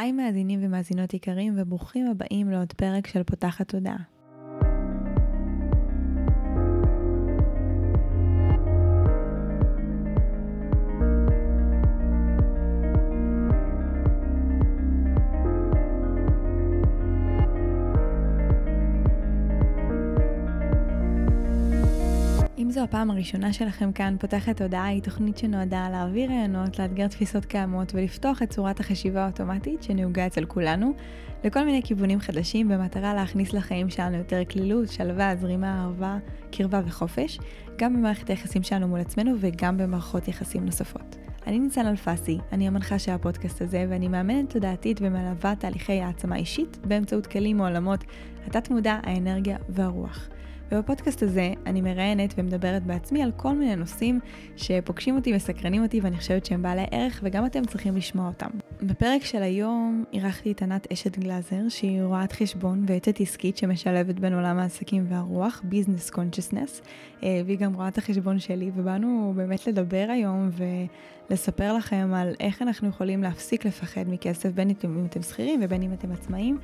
היי מאזינים ומאזינות יקרים וברוכים הבאים לעוד פרק של פותחת תודעה. זו הפעם הראשונה שלכם כאן, פותחת תודעה היא תוכנית שנועדה להעביר רעיונות, לאתגר תפיסות קיימות ולפתוח את צורת החשיבה האוטומטית שנהוגה אצל כולנו, לכל מיני כיוונים חדשים במטרה להכניס לחיים שלנו יותר כלילות, שלווה, זרימה, אהבה, קרבה וחופש, גם במערכת היחסים שלנו מול עצמנו וגם במערכות יחסים נוספות. אני ניצן אלפסי, אני המנחה של הפודקאסט הזה ואני מאמנת תודעתית ומלווה תהליכי העצמה אישית באמצעות כלים מעולמות התת מודע, האנרגיה והרוח. ובפודקאסט הזה אני מראיינת ומדברת בעצמי על כל מיני נושאים שפוגשים אותי, מסקרנים אותי ואני חושבת שהם בעלי ערך וגם אתם צריכים לשמוע אותם. בפרק של היום אירחתי את ענת אשד גלזר שהיא רואת חשבון ויועצת עסקית שמשלבת בין עולם העסקים והרוח, business consciousness, אה, והיא גם רואת החשבון שלי ובאנו באמת לדבר היום ולספר לכם על איך אנחנו יכולים להפסיק לפחד מכסף בין אם אתם שכירים ובין אם אתם עצמאים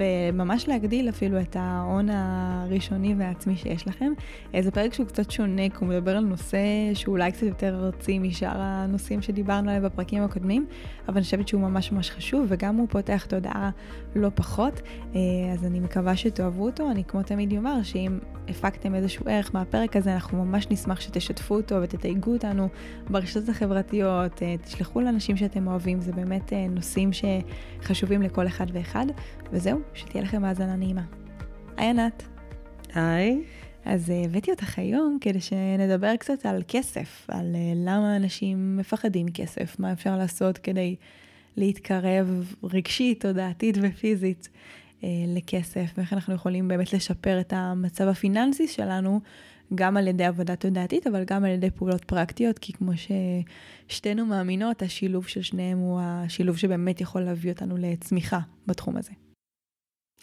וממש להגדיל אפילו את ההון הראשוני והעצמי שיש לכם. אה, זה פרק שהוא קצת שונה, כי הוא מדבר על נושא שהוא אולי קצת יותר ארצי משאר הנושאים שדיברנו עליהם בפרקים הקודמים, אבל אני חושבת שהוא ממש ממש חשוב, וגם הוא פותח תודעה לא פחות, אה, אז אני מקווה שתאהבו אותו. אני כמו תמיד אומר שאם הפקתם איזשהו ערך מהפרק הזה, אנחנו ממש נשמח שתשתפו אותו ותתייגו אותנו ברשתות החברתיות, אה, תשלחו לאנשים שאתם אוהבים, זה באמת נושאים שחשובים לכל אחד ואחד. וזהו, שתהיה לכם האזנה נעימה. היי ענת. היי. אז אה, הבאתי אותך היום כדי שנדבר קצת על כסף, על אה, למה אנשים מפחדים מכסף, מה אפשר לעשות כדי להתקרב רגשית, תודעתית ופיזית אה, לכסף, ואיך אנחנו יכולים באמת לשפר את המצב הפיננסי שלנו, גם על ידי עבודה תודעתית, אבל גם על ידי פעולות פרקטיות, כי כמו ששתינו מאמינות, השילוב של שניהם הוא השילוב שבאמת יכול להביא אותנו לצמיחה בתחום הזה.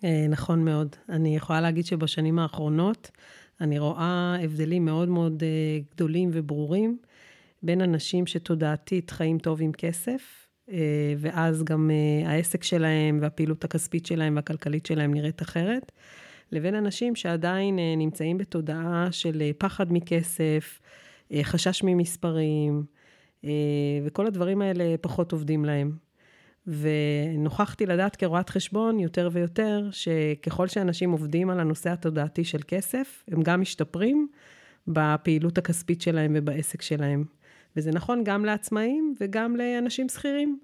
אה, נכון מאוד. אני יכולה להגיד שבשנים האחרונות אני רואה הבדלים מאוד מאוד אה, גדולים וברורים בין אנשים שתודעתית חיים טוב עם כסף, אה, ואז גם העסק שלהם והפעילות הכספית שלהם והכלכלית שלהם נראית אחרת, לבין אנשים שעדיין נמצאים בתודעה של פחד מכסף, חשש ממספרים, וכל הדברים האלה פחות עובדים להם. ונוכחתי לדעת כרואת חשבון יותר ויותר, שככל שאנשים עובדים על הנושא התודעתי של כסף, הם גם משתפרים בפעילות הכספית שלהם ובעסק שלהם. וזה נכון גם לעצמאים וגם לאנשים שכירים,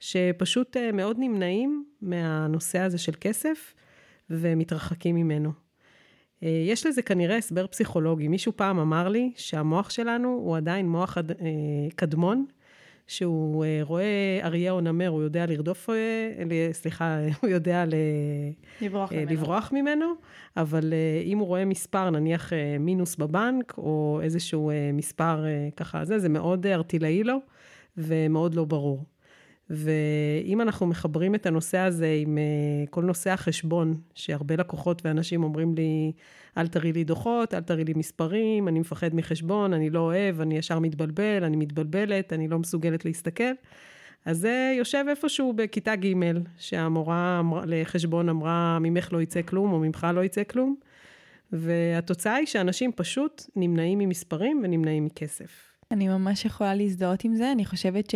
שפשוט אה, מאוד נמנעים מהנושא הזה של כסף ומתרחקים ממנו. אה, יש לזה כנראה הסבר פסיכולוגי. מישהו פעם אמר לי שהמוח שלנו הוא עדיין מוח אה, קדמון, שהוא אה, רואה אריה או נמר, הוא יודע לרדוף, סליחה, הוא יודע ל... לברוח, ממנו. לברוח ממנו, אבל אם הוא רואה מספר, נניח מינוס בבנק, או איזשהו מספר ככה זה, זה מאוד ארטילאי לו, ומאוד לא ברור. ואם אנחנו מחברים את הנושא הזה עם כל נושא החשבון, שהרבה לקוחות ואנשים אומרים לי, אל תראי לי דוחות, אל תראי לי מספרים, אני מפחד מחשבון, אני לא אוהב, אני ישר מתבלבל, אני מתבלבלת, אני לא מסוגלת להסתכל. אז זה יושב איפשהו בכיתה ג', שהמורה לחשבון אמרה, ממך לא יצא כלום, או ממך לא יצא כלום. והתוצאה היא שאנשים פשוט נמנעים ממספרים ונמנעים מכסף. אני ממש יכולה להזדהות עם זה, אני חושבת ש...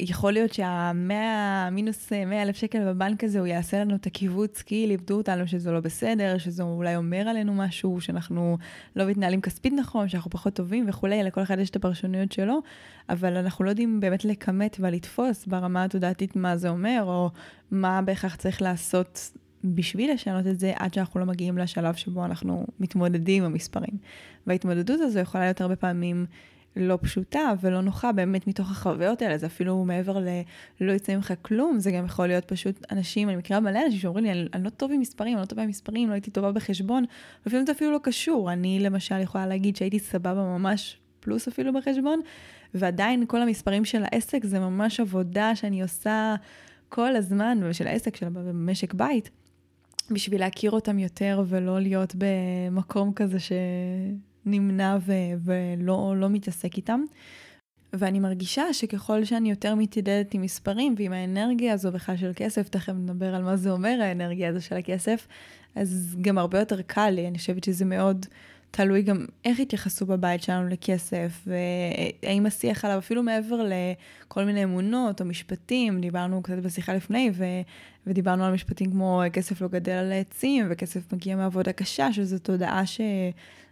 יכול להיות שהמאה, מינוס 100 אלף שקל בבנק הזה, הוא יעשה לנו את הקיבוץ, כי לימדו אותנו שזה לא בסדר, שזה אולי אומר עלינו משהו, שאנחנו לא מתנהלים כספית נכון, שאנחנו פחות טובים וכולי, לכל אחד יש את הפרשנויות שלו, אבל אנחנו לא יודעים באמת לכמת ולתפוס ברמה התודעתית מה זה אומר, או מה בהכרח צריך לעשות בשביל לשנות את זה, עד שאנחנו לא מגיעים לשלב שבו אנחנו מתמודדים עם המספרים. וההתמודדות הזו יכולה להיות הרבה פעמים לא פשוטה ולא נוחה באמת מתוך החוויות האלה, זה אפילו מעבר ללא יצא ממך כלום, זה גם יכול להיות פשוט אנשים, אני מכירה מלא אנשים שאומרים לי, אני, אני לא טוב עם מספרים, אני לא טובה עם מספרים, לא הייתי טובה בחשבון, לפעמים זה אפילו לא קשור, אני למשל יכולה להגיד שהייתי סבבה ממש פלוס אפילו בחשבון, ועדיין כל המספרים של העסק זה ממש עבודה שאני עושה כל הזמן, ושל העסק, של המשק בית. בשביל להכיר אותם יותר ולא להיות במקום כזה ש... נמנע ו- ולא לא מתעסק איתם. ואני מרגישה שככל שאני יותר מתיידדת עם מספרים ועם האנרגיה הזו בכלל של כסף, תכף נדבר על מה זה אומר האנרגיה הזו של הכסף, אז גם הרבה יותר קל לי. אני חושבת שזה מאוד תלוי גם איך התייחסו בבית שלנו לכסף, והאם השיח עליו אפילו מעבר לכל מיני אמונות או משפטים, דיברנו קצת בשיחה לפני, ו... ודיברנו על משפטים כמו כסף לא גדל על העצים, וכסף מגיע מעבודה קשה, שזו תודעה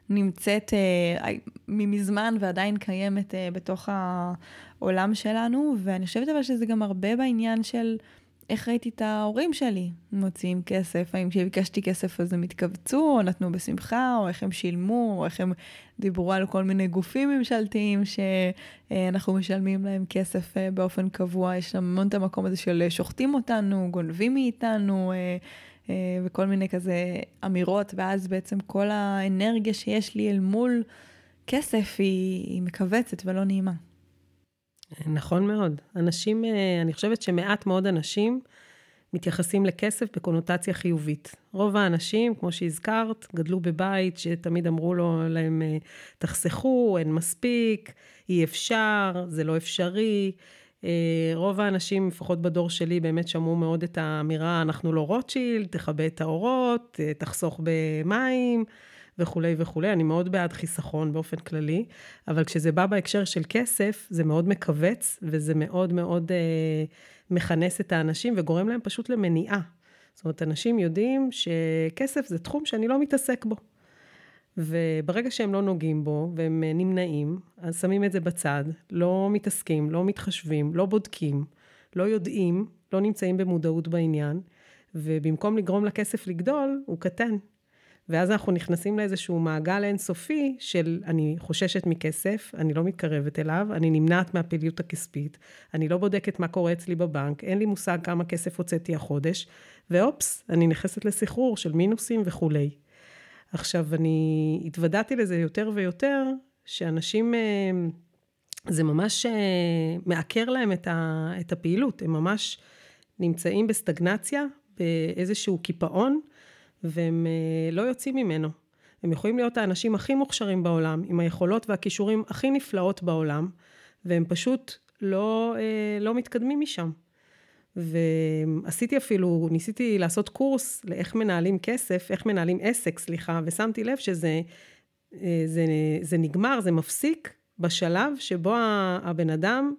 שנמצאת אה, ממזמן ועדיין קיימת אה, בתוך העולם שלנו, ואני חושבת אבל שזה גם הרבה בעניין של... איך ראיתי את ההורים שלי מוציאים כסף, האם כשביקשתי כסף אז הם התכווצו, או נתנו בשמחה, או איך הם שילמו, או איך הם דיברו על כל מיני גופים ממשלתיים שאנחנו משלמים להם כסף אה, באופן קבוע. יש המון את המקום הזה של שוחטים אותנו, גונבים מאיתנו, אה, אה, וכל מיני כזה אמירות, ואז בעצם כל האנרגיה שיש לי אל מול כסף היא, היא מכווצת ולא נעימה. נכון מאוד. אנשים, אה, אני חושבת שמעט מאוד אנשים מתייחסים לכסף בקונוטציה חיובית. רוב האנשים, כמו שהזכרת, גדלו בבית שתמיד אמרו לו, להם, אה, תחסכו, אין מספיק, אי אפשר, זה לא אפשרי. אה, רוב האנשים, לפחות בדור שלי, באמת שמעו מאוד את האמירה, אנחנו לא רוטשילד, תכבה את האורות, תחסוך במים. וכולי וכולי. אני מאוד בעד חיסכון באופן כללי, אבל כשזה בא בהקשר של כסף, זה מאוד מכווץ, וזה מאוד מאוד אה, מכנס את האנשים וגורם להם פשוט למניעה. זאת אומרת, אנשים יודעים שכסף זה תחום שאני לא מתעסק בו. וברגע שהם לא נוגעים בו והם אה, נמנעים, אז שמים את זה בצד, לא מתעסקים, לא מתחשבים, לא בודקים, לא יודעים, לא נמצאים במודעות בעניין, ובמקום לגרום לכסף לגדול, הוא קטן. ואז אנחנו נכנסים לאיזשהו מעגל אינסופי של אני חוששת מכסף, אני לא מתקרבת אליו, אני נמנעת מהפעילות הכספית, אני לא בודקת מה קורה אצלי בבנק, אין לי מושג כמה כסף הוצאתי החודש, ואופס, אני נכנסת לסחרור של מינוסים וכולי. עכשיו, אני התוודעתי לזה יותר ויותר, שאנשים, אה, זה ממש אה, מעקר להם את הפעילות, הם ממש נמצאים בסטגנציה, באיזשהו קיפאון. והם אה, לא יוצאים ממנו. הם יכולים להיות האנשים הכי מוכשרים בעולם, עם היכולות והכישורים הכי נפלאות בעולם, והם פשוט לא, לא מתקדמים משם. ועשיתי אפילו, ניסיתי לעשות קורס לאיך מנהלים כסף, איך מנהלים עסק, סליחה, ושמתי לב שזה אה, זה, זה נגמר, זה מפסיק בשלב שבו הבן אדם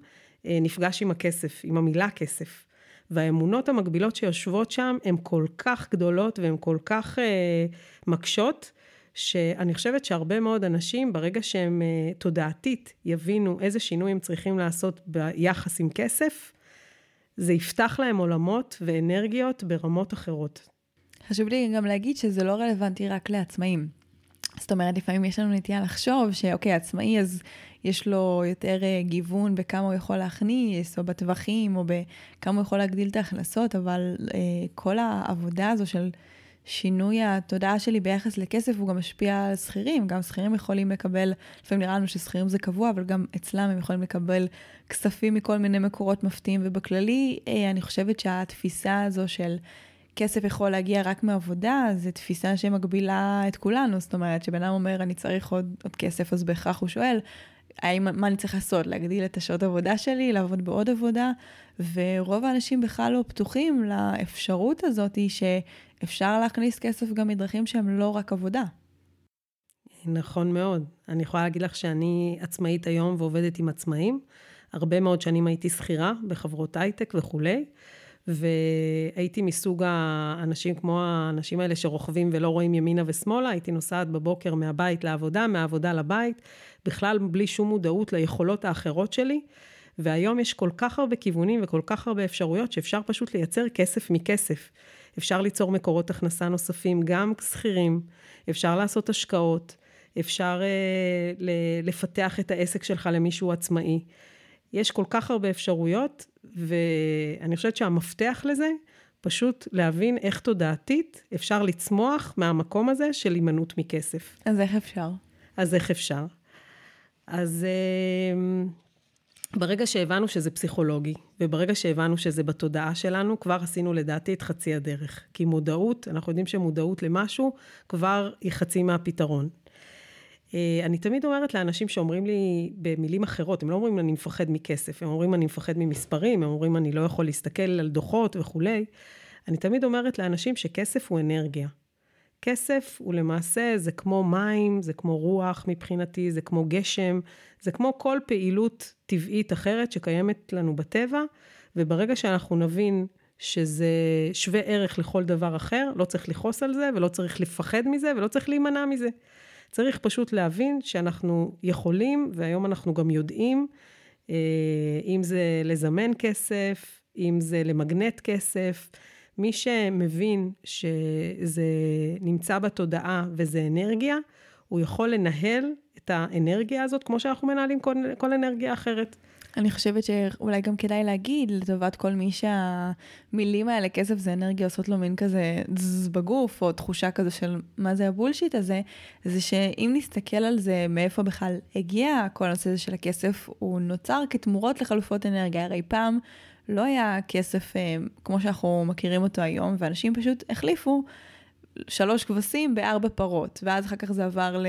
נפגש עם הכסף, עם המילה כסף. והאמונות המקבילות שיושבות שם הן כל כך גדולות והן כל כך אה, מקשות, שאני חושבת שהרבה מאוד אנשים, ברגע שהם אה, תודעתית יבינו איזה שינוי הם צריכים לעשות ביחס עם כסף, זה יפתח להם עולמות ואנרגיות ברמות אחרות. חשוב לי גם להגיד שזה לא רלוונטי רק לעצמאים. זאת אומרת, לפעמים יש לנו נטייה לחשוב שאוקיי, עצמאי, אז יש לו יותר אה, גיוון בכמה הוא יכול להכניס, או בטווחים, או בכמה הוא יכול להגדיל את ההכנסות, אבל אה, כל העבודה הזו של שינוי התודעה שלי ביחס לכסף, הוא גם משפיע על שכירים. גם שכירים יכולים לקבל, לפעמים נראה לנו ששכירים זה קבוע, אבל גם אצלם הם יכולים לקבל כספים מכל מיני מקורות מפתיעים, ובכללי, אה, אני חושבת שהתפיסה הזו של... כסף יכול להגיע רק מעבודה, זו תפיסה שמגבילה את כולנו. זאת אומרת, כשבן אדם אומר, אני צריך עוד, עוד כסף, אז בהכרח הוא שואל, האם, מה אני צריך לעשות? להגדיל את השעות עבודה שלי, לעבוד בעוד עבודה? ורוב האנשים בכלל לא פתוחים לאפשרות הזאת שאפשר להכניס כסף גם מדרכים שהן לא רק עבודה. נכון מאוד. אני יכולה להגיד לך שאני עצמאית היום ועובדת עם עצמאים. הרבה מאוד שנים הייתי שכירה בחברות הייטק וכולי. והייתי מסוג האנשים כמו האנשים האלה שרוכבים ולא רואים ימינה ושמאלה, הייתי נוסעת בבוקר מהבית לעבודה, מהעבודה לבית, בכלל בלי שום מודעות ליכולות האחרות שלי. והיום יש כל כך הרבה כיוונים וכל כך הרבה אפשרויות שאפשר פשוט לייצר כסף מכסף. אפשר ליצור מקורות הכנסה נוספים, גם שכירים, אפשר לעשות השקעות, אפשר אה, לפתח את העסק שלך למישהו עצמאי. יש כל כך הרבה אפשרויות, ואני חושבת שהמפתח לזה, פשוט להבין איך תודעתית אפשר לצמוח מהמקום הזה של הימנעות מכסף. אז איך אפשר? אז איך אפשר? אז אה, ברגע שהבנו שזה פסיכולוגי, וברגע שהבנו שזה בתודעה שלנו, כבר עשינו לדעתי את חצי הדרך. כי מודעות, אנחנו יודעים שמודעות למשהו כבר היא חצי מהפתרון. אה, אני תמיד אומרת לאנשים שאומרים לי במילים אחרות, הם לא אומרים אני מפחד מכסף, הם אומרים אני מפחד ממספרים, הם אומרים אני לא יכול להסתכל על דוחות וכולי. אני תמיד אומרת לאנשים שכסף הוא אנרגיה. כסף הוא למעשה, זה כמו מים, זה כמו רוח מבחינתי, זה כמו גשם, זה כמו כל פעילות טבעית אחרת שקיימת לנו בטבע, וברגע שאנחנו נבין שזה שווה ערך לכל דבר אחר, לא צריך לכעוס על זה, ולא צריך לפחד מזה, ולא צריך להימנע מזה. צריך פשוט להבין שאנחנו יכולים, והיום אנחנו גם יודעים, אה, אם זה לזמן כסף, אם זה למגנט כסף, מי שמבין שזה נמצא בתודעה וזה אנרגיה, הוא יכול לנהל את האנרגיה הזאת כמו שאנחנו מנהלים כל, כל אנרגיה אחרת. אני חושבת שאולי גם כדאי להגיד לטובת כל מי שהמילים האלה, כסף זה אנרגיה, עושות לו מין כזה זז בגוף, או תחושה כזו של מה זה הבולשיט הזה, זה שאם נסתכל על זה, מאיפה בכלל הגיע כל הנושא הזה של הכסף, הוא נוצר כתמורות לחלופות אנרגיה. הרי פעם לא היה כסף אה, כמו שאנחנו מכירים אותו היום, ואנשים פשוט החליפו שלוש כבשים בארבע פרות, ואז אחר כך זה עבר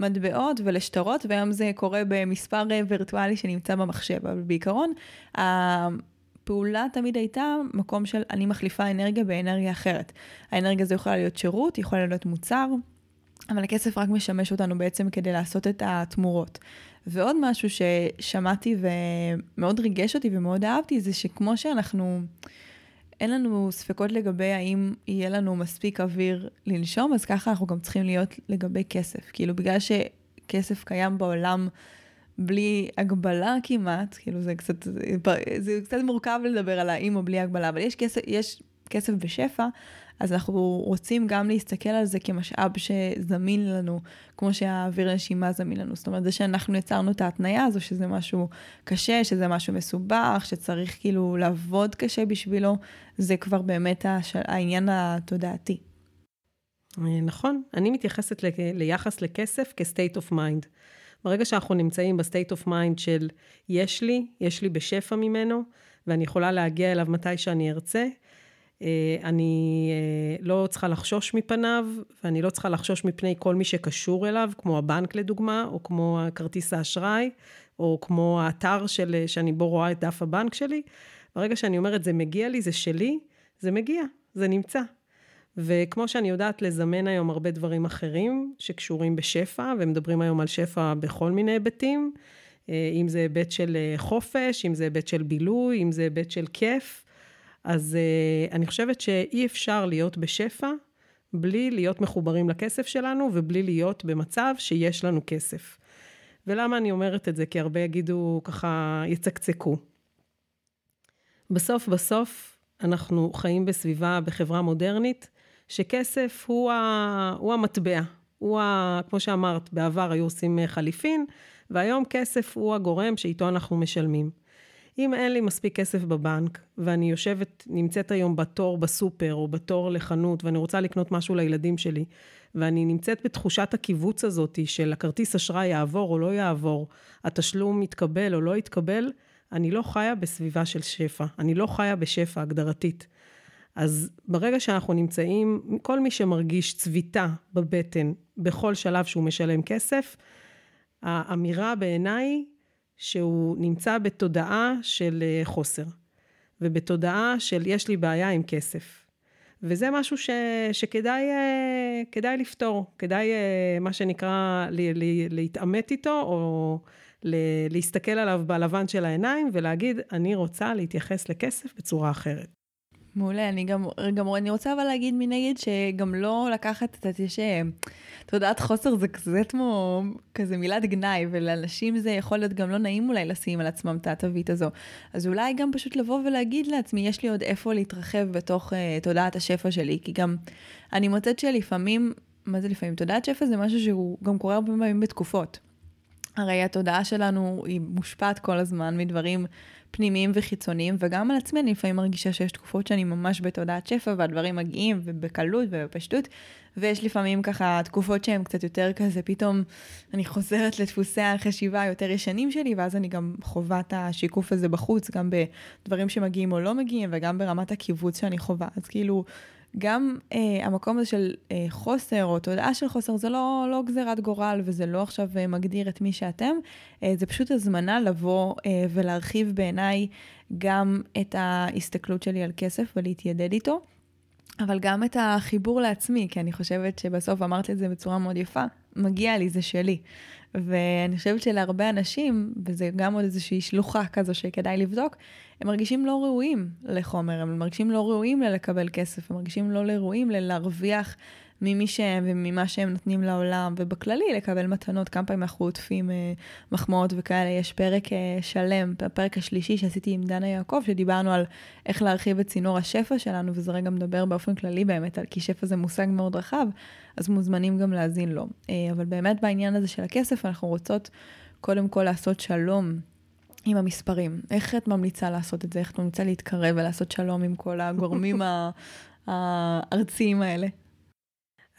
למטבעות ולשטרות, והיום זה קורה במספר אה, וירטואלי שנמצא במחשב, אבל בעיקרון, הפעולה תמיד הייתה מקום של אני מחליפה אנרגיה באנרגיה אחרת. האנרגיה הזו יכולה להיות שירות, יכולה להיות מוצר, אבל הכסף רק משמש אותנו בעצם כדי לעשות את התמורות. ועוד משהו ששמעתי ומאוד ריגש אותי ומאוד אהבתי, זה שכמו שאנחנו, אין לנו ספקות לגבי האם יהיה לנו מספיק אוויר לנשום, אז ככה אנחנו גם צריכים להיות לגבי כסף. כאילו, בגלל שכסף קיים בעולם בלי הגבלה כמעט, כאילו זה קצת, זה, קצת מורכב לדבר על האם או בלי הגבלה, אבל יש כסף, יש כסף בשפע, אז אנחנו רוצים גם להסתכל על זה כמשאב שזמין לנו, כמו שהאוויר לנשימה זמין לנו. זאת אומרת, זה שאנחנו יצרנו את ההתניה הזו, שזה משהו קשה, שזה משהו מסובך, שצריך כאילו לעבוד קשה בשבילו, זה כבר באמת הש... העניין התודעתי. אה, נכון, אני מתייחסת ל... ליחס לכסף כ-state of mind. ברגע שאנחנו נמצאים ב-state of mind של יש לי, יש לי בשפע ממנו, ואני יכולה להגיע אליו מתי שאני ארצה, אני אה, לא צריכה לחשוש מפניו, ואני לא צריכה לחשוש מפני כל מי שקשור אליו, כמו הבנק לדוגמה, או כמו כרטיס האשראי, או כמו האתר של, שאני בו רואה את דף הבנק שלי. ברגע שאני אומרת, זה מגיע לי, זה שלי, זה מגיע, זה נמצא. וכמו שאני יודעת לזמן היום הרבה דברים אחרים שקשורים בשפע, ומדברים היום על שפע בכל מיני היבטים, אה, אם זה היבט של חופש, אם זה היבט של בילוי, אם זה היבט של כיף, אז uh, אני חושבת שאי אפשר להיות בשפע בלי להיות מחוברים לכסף שלנו ובלי להיות במצב שיש לנו כסף. ולמה אני אומרת את זה? כי הרבה יגידו, ככה, יצקצקו. בסוף בסוף, אנחנו חיים בסביבה, בחברה מודרנית, שכסף הוא, ה, הוא המטבע. הוא, ה, כמו שאמרת, בעבר היו עושים חליפין, והיום כסף הוא הגורם שאיתו אנחנו משלמים. אם אין לי מספיק כסף בבנק, ואני יושבת, נמצאת היום בתור בסופר, או בתור לחנות, ואני רוצה לקנות משהו לילדים שלי, ואני נמצאת בתחושת הקיבוץ הזאת של הכרטיס אשראי יעבור או לא יעבור, התשלום יתקבל או לא יתקבל, אני לא חיה בסביבה של שפע, אני לא חיה בשפע הגדרתית. אז ברגע שאנחנו נמצאים, כל מי שמרגיש צביטה בבטן בכל שלב שהוא משלם כסף, האמירה בעיניי שהוא נמצא בתודעה של אה, חוסר, ובתודעה של יש לי בעיה עם כסף. וזה משהו ש, שכדאי אה, לפתור, כדאי אה, מה שנקרא להתעמת איתו, או להסתכל עליו בלבן של העיניים ולהגיד, אני רוצה להתייחס לכסף בצורה אחרת. מעולה, אני גם, גם אני רוצה אבל להגיד מנגד שגם לא לקחת, את יודעת, יש תודעת חוסר זה כזה כמו כזה מילת גנאי, ולאנשים זה יכול להיות גם לא נעים אולי לשים על עצמם את התווית הזו. אז אולי גם פשוט לבוא ולהגיד לעצמי, יש לי עוד איפה להתרחב בתוך uh, תודעת השפע שלי, כי גם אני מוצאת שלפעמים, מה זה לפעמים? תודעת שפע זה משהו שהוא גם קורה הרבה פעמים בתקופות. הרי התודעה שלנו היא מושפעת כל הזמן מדברים פנימיים וחיצוניים, וגם על עצמי אני לפעמים מרגישה שיש תקופות שאני ממש בתודעת שפע, והדברים מגיעים ובקלות ובפשטות, ויש לפעמים ככה תקופות שהן קצת יותר כזה, פתאום אני חוזרת לדפוסי החשיבה היותר ישנים שלי, ואז אני גם חווה את השיקוף הזה בחוץ, גם בדברים שמגיעים או לא מגיעים, וגם ברמת הקיבוץ שאני חווה. אז כאילו, גם אה, המקום הזה של אה, חוסר או תודעה של חוסר, זה לא, לא גזירת גורל וזה לא עכשיו אה, מגדיר את מי שאתם, אה, זה פשוט הזמנה לבוא אה, ולהרחיב בעיניי גם את ההסתכלות שלי על כסף ולהתיידד איתו. אבל גם את החיבור לעצמי, כי אני חושבת שבסוף אמרת את זה בצורה מאוד יפה, מגיע לי, זה שלי. ואני חושבת שלהרבה אנשים, וזה גם עוד איזושהי שלוחה כזו שכדאי לבדוק, הם מרגישים לא ראויים לחומר, הם מרגישים לא ראויים ללקבל כסף, הם מרגישים לא ראויים ללהרוויח ממי שהם וממה שהם נותנים לעולם, ובכללי לקבל מתנות, כמה פעמים אנחנו עוטפים אה, מחמאות וכאלה. יש פרק אה, שלם, הפרק השלישי שעשיתי עם דנה יעקב, שדיברנו על איך להרחיב את צינור השפע שלנו, וזה רגע מדבר באופן כללי באמת, על, כי שפע זה מושג מאוד רחב, אז מוזמנים גם להאזין לו. אה, אבל באמת בעניין הזה של הכסף, אנחנו רוצות קודם כל לעשות שלום. עם המספרים. איך את ממליצה לעשות את זה? איך את ממליצה להתקרב ולעשות שלום עם כל הגורמים הארציים האלה?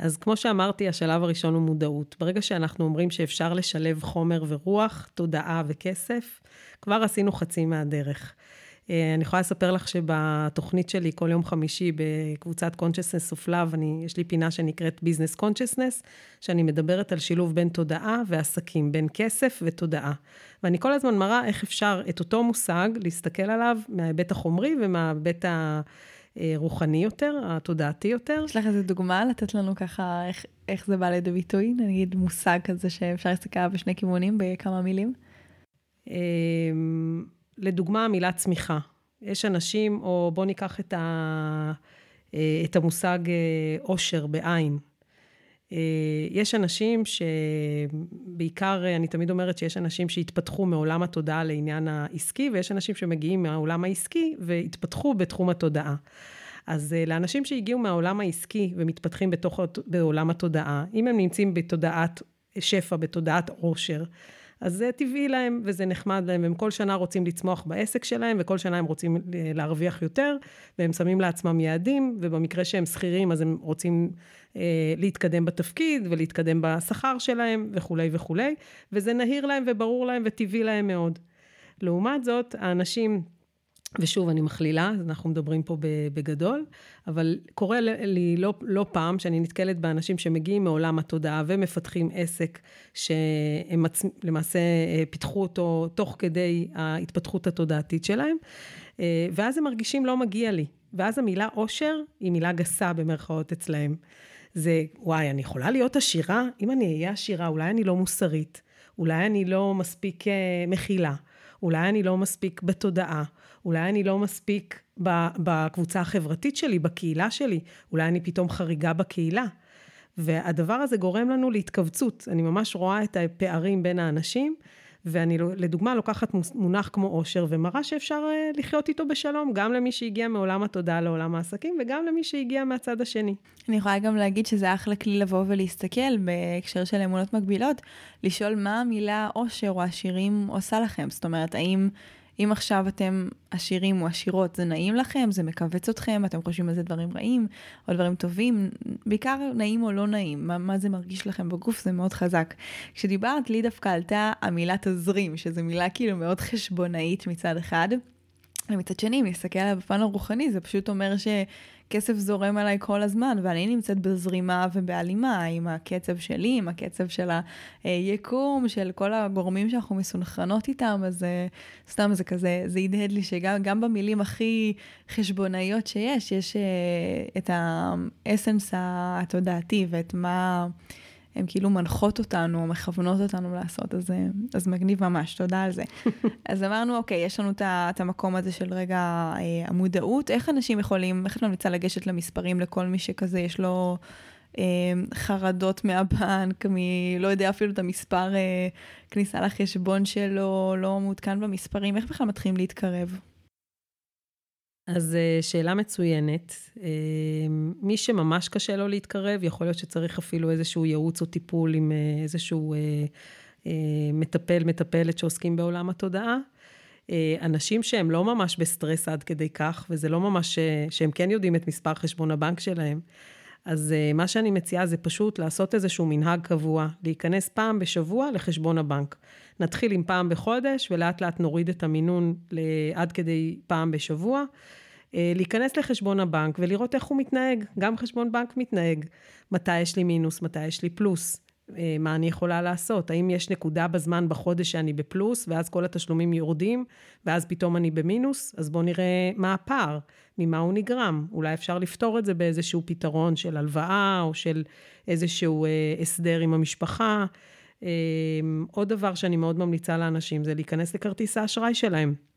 אז כמו שאמרתי, השלב הראשון הוא מודעות. ברגע שאנחנו אומרים שאפשר לשלב חומר ורוח, תודעה וכסף, כבר עשינו חצי מהדרך. אה, אני יכולה לספר לך שבתוכנית שלי כל יום חמישי בקבוצת Consciousness of Love, אני, יש לי פינה שנקראת Business Consciousness, שאני מדברת על שילוב בין תודעה ועסקים, בין כסף ותודעה. ואני כל הזמן מראה איך אפשר את אותו מושג להסתכל עליו מההיבט החומרי ומההיבט ה... רוחני יותר, התודעתי יותר. יש לך איזה דוגמה לתת לנו ככה איך, איך זה בא לידי ביטוי? נגיד מושג כזה שאפשר להסתכל עליו בשני כיוונים בכמה מילים? אמ, לדוגמה, המילה צמיחה. יש אנשים, או בואו ניקח את, ה, אה, את המושג עושר אה, בעין. אה, יש אנשים שבעיקר, אני תמיד אומרת שיש אנשים שהתפתחו מעולם התודעה לעניין העסקי, ויש אנשים שמגיעים מהעולם העסקי והתפתחו בתחום התודעה. אז לאנשים שהגיעו מהעולם העסקי ומתפתחים בתוך, בעולם התודעה, אם הם נמצאים בתודעת שפע, בתודעת עושר, אז זה טבעי להם וזה נחמד להם, הם כל שנה רוצים לצמוח בעסק שלהם, וכל שנה הם רוצים להרוויח יותר, והם שמים לעצמם יעדים, ובמקרה שהם שכירים אז הם רוצים אה, להתקדם בתפקיד ולהתקדם בשכר שלהם וכולי וכולי, וזה נהיר להם וברור להם וטבעי להם מאוד. לעומת זאת, האנשים... ושוב, אני מכלילה, אנחנו מדברים פה בגדול, אבל קורה לי לא, לא פעם שאני נתקלת באנשים שמגיעים מעולם התודעה ומפתחים עסק שהם מצ... למעשה אה, פיתחו אותו תוך כדי ההתפתחות התודעתית שלהם, אה, ואז הם מרגישים לא מגיע לי. ואז המילה עושר היא מילה גסה במרכאות אצלהם. זה, וואי, אני יכולה להיות עשירה? אם אני אהיה עשירה, אולי אני לא מוסרית, אולי אני לא מספיק אה, מכילה, אולי אני לא מספיק בתודעה. אולי אני לא מספיק בקבוצה החברתית שלי, בקהילה שלי, אולי אני פתאום חריגה בקהילה. והדבר הזה גורם לנו להתכווצות. אני ממש רואה את הפערים בין האנשים, ואני לדוגמה לוקחת מונח כמו עושר ומראה שאפשר אה, לחיות איתו בשלום, גם למי שהגיע מעולם התודעה לעולם העסקים וגם למי שהגיע מהצד השני. אני יכולה גם להגיד שזה אחלה כלי לבוא ולהסתכל בהקשר של אמונות מקבילות, לשאול מה המילה עושר או עשירים עושה לכם. זאת אומרת, האם... אם עכשיו אתם עשירים או עשירות, זה נעים לכם, זה מכווץ אתכם, אתם חושבים על זה דברים רעים או דברים טובים, בעיקר נעים או לא נעים, מה, מה זה מרגיש לכם בגוף, זה מאוד חזק. כשדיברת, לי דווקא עלתה המילה תזרים, שזו מילה כאילו מאוד חשבונאית מצד אחד. ומצד שני, אם נסתכל עליו בפן הרוחני, זה פשוט אומר ש... כסף זורם עליי כל הזמן, ואני נמצאת בזרימה ובהלימה עם הקצב שלי, עם הקצב של היקום, של כל הגורמים שאנחנו מסונכרנות איתם, אז אה, סתם זה כזה, זה הדהד לי שגם במילים הכי חשבונאיות שיש, יש אה, את האסנס התודעתי ואת מה... הן כאילו מנחות אותנו, מכוונות אותנו לעשות, אז, אה, אז מגניב ממש, תודה על זה. אז אמרנו, אוקיי, יש לנו את המקום הזה של רגע אה, המודעות, איך אנשים יכולים, איך את ממליצה לגשת למספרים לכל מי שכזה יש לו אה, חרדות מהבנק, מ... לא יודע אפילו את המספר אה, כניסה לחשבון שלו, לא מעודכן במספרים, איך בכלל מתחילים להתקרב? אז אה, שאלה מצוינת. אה, מי שממש קשה לו להתקרב, יכול להיות שצריך אפילו איזשהו ייעוץ או טיפול עם אה, איזשהו מטפל, מטפלת שעוסקים בעולם התודעה. אנשים שהם לא ממש בסטרס עד כדי כך, וזה לא ממש, שהם כן יודעים את מספר חשבון הבנק שלהם, אז מה שאני מציעה זה פשוט לעשות איזשהו מנהג קבוע, להיכנס פעם בשבוע לחשבון הבנק. נתחיל עם פעם בחודש, ולאט לאט נוריד את המינון עד כדי פעם בשבוע. אה, להיכנס לחשבון הבנק ולראות איך הוא מתנהג. גם חשבון בנק מתנהג. מתי יש לי מינוס, מתי יש לי פלוס. אה, מה אני יכולה לעשות? האם יש נקודה בזמן בחודש שאני בפלוס, ואז כל התשלומים יורדים, ואז פתאום אני במינוס? אז בואו נראה מה הפער, ממה הוא נגרם. אולי אפשר לפתור את זה באיזשהו פתרון של הלוואה, או של איזשהו אה, הסדר עם המשפחה. אה, עוד דבר שאני מאוד ממליצה לאנשים, זה להיכנס לכרטיס האשראי שלהם.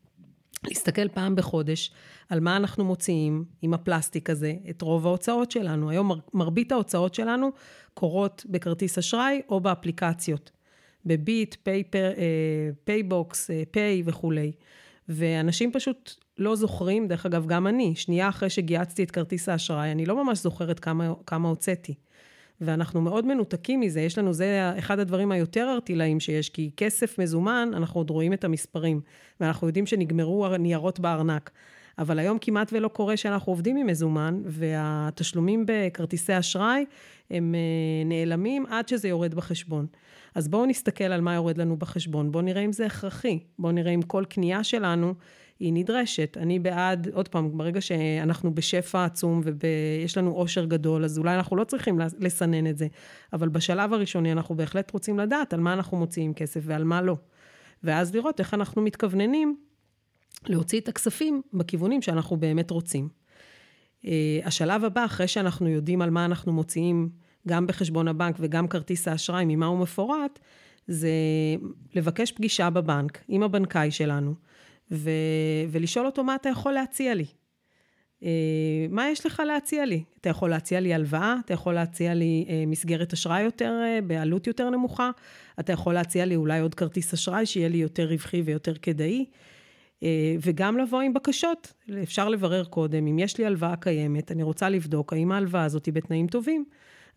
להסתכל פעם בחודש על מה אנחנו מוציאים עם הפלסטיק הזה, את רוב ההוצאות שלנו. היום מרבית ההוצאות שלנו קורות בכרטיס אשראי או באפליקציות, בביט, פפר, פייבוקס, פיי וכולי. ואנשים פשוט לא זוכרים, דרך אגב, גם אני, שנייה אחרי שגיהצתי את כרטיס האשראי, אני לא ממש זוכרת כמה, כמה הוצאתי. ואנחנו מאוד מנותקים מזה, יש לנו, זה אחד הדברים היותר ארטילאיים שיש, כי כסף מזומן, אנחנו עוד רואים את המספרים, ואנחנו יודעים שנגמרו הניירות בארנק. אבל היום כמעט ולא קורה שאנחנו עובדים עם מזומן, והתשלומים בכרטיסי אשראי הם אה, נעלמים עד שזה יורד בחשבון. אז בואו נסתכל על מה יורד לנו בחשבון, בואו נראה אם זה הכרחי, בואו נראה אם כל קנייה שלנו היא נדרשת. אני בעד, עוד פעם, ברגע שאנחנו בשפע עצום ויש לנו עושר גדול, אז אולי אנחנו לא צריכים לסנן את זה, אבל בשלב הראשוני אנחנו בהחלט רוצים לדעת על מה אנחנו מוציאים כסף ועל מה לא. ואז לראות איך אנחנו מתכווננים להוציא את הכספים בכיוונים שאנחנו באמת רוצים. אה, השלב הבא, אחרי שאנחנו יודעים על מה אנחנו מוציאים, גם בחשבון הבנק וגם כרטיס האשראי, ממה הוא מפורט, זה לבקש פגישה בבנק עם הבנקאי שלנו, ו- ולשאול אותו מה אתה יכול להציע לי. אה, מה יש לך להציע לי? אתה יכול להציע לי הלוואה, אתה יכול להציע לי אה, מסגרת אשראי יותר, בעלות יותר נמוכה, אתה יכול להציע לי אולי עוד כרטיס אשראי שיהיה לי יותר רווחי ויותר כדאי. אה, וגם לבוא עם בקשות. אפשר לברר קודם, אם יש לי הלוואה קיימת, אני רוצה לבדוק האם ההלוואה הזאת היא בתנאים טובים.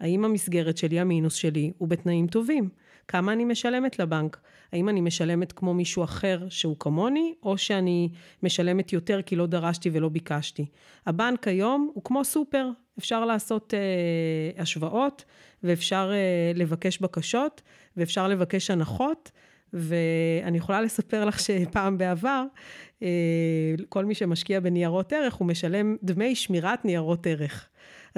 האם המסגרת שלי, המינוס שלי, הוא בתנאים טובים? כמה אני משלמת לבנק? האם אני משלמת כמו מישהו אחר שהוא כמוני, או שאני משלמת יותר כי לא דרשתי ולא ביקשתי? הבנק היום הוא כמו סופר, אפשר לעשות אה, השוואות, ואפשר אה, לבקש בקשות, ואפשר לבקש הנחות. ואני יכולה לספר לך שפעם בעבר, אה, כל מי שמשקיע בניירות ערך, הוא משלם דמי שמירת ניירות ערך.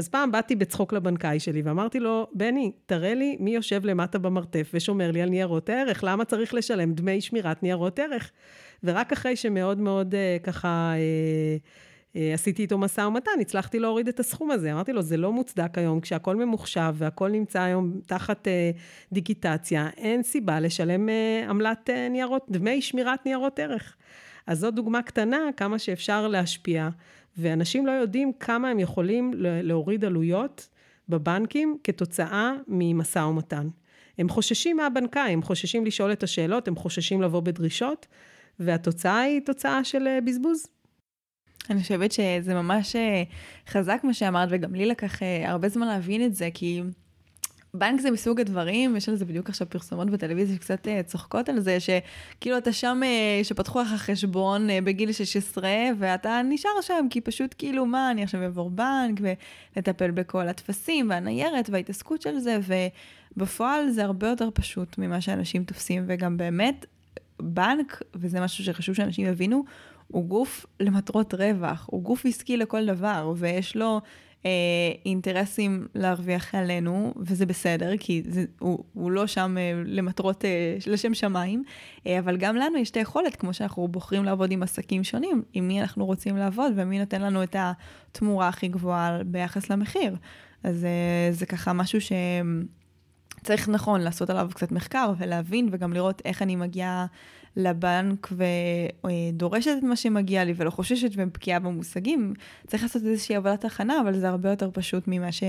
אז פעם באתי בצחוק לבנקאי שלי ואמרתי לו, בני, תראה לי מי יושב למטה במרתף ושומר לי על ניירות הערך, למה צריך לשלם דמי שמירת ניירות ערך? ורק אחרי שמאוד מאוד אה, ככה... אה, אה, עשיתי איתו משא ומתן, הצלחתי להוריד את הסכום הזה. אמרתי לו, זה לא מוצדק היום, כשהכול ממוחשב והכול נמצא היום תחת אה, דיגיטציה, אין סיבה לשלם אה, עמלת אה, ניירות, דמי שמירת ניירות ערך. אז זו דוגמה קטנה, כמה שאפשר להשפיע, ואנשים לא יודעים כמה הם יכולים להוריד עלויות בבנקים כתוצאה ממשא ומתן. הם חוששים מהבנקאי, הם חוששים לשאול את השאלות, הם חוששים לבוא בדרישות, והתוצאה היא תוצאה של אה, בזבוז. אני חושבת שזה ממש אה, חזק מה שאמרת, וגם לי לקח אה, הרבה זמן להבין את זה, כי בנק זה מסוג הדברים, יש על זה בדיוק עכשיו פרסומות בטלוויזיה שקצת אה, צוחקות על זה, שכאילו אתה שם, שפתחו לך חשבון בגיל 16, ואתה נשאר שם, כי פשוט כאילו, מה, אני עכשיו אעבור בנק, ולטפל בכל הטפסים והניירת וההתעסקות של זה, ובפועל זה הרבה יותר פשוט ממה שאנשים תופסים, וגם באמת, בנק, וזה משהו שחשוב שאנשים יבינו, הוא גוף למטרות רווח, הוא גוף עסקי לכל דבר, ויש לו אה, אינטרסים להרוויח עלינו, וזה בסדר, כי זה, הוא, הוא לא שם אה, למטרות, אה, לשם שמיים, אה, אבל גם לנו יש את היכולת, כמו שאנחנו בוחרים לעבוד עם עסקים שונים, עם מי אנחנו רוצים לעבוד ומי נותן לנו את התמורה הכי גבוהה ביחס למחיר. אז אה, זה ככה משהו ש... צריך נכון לעשות עליו קצת מחקר ולהבין וגם לראות איך אני מגיעה לבנק ודורשת את מה שמגיע לי ולא חוששת ובקיאה במושגים. צריך לעשות איזושהי עבודת הכנה, אבל זה הרבה יותר פשוט ממה ש...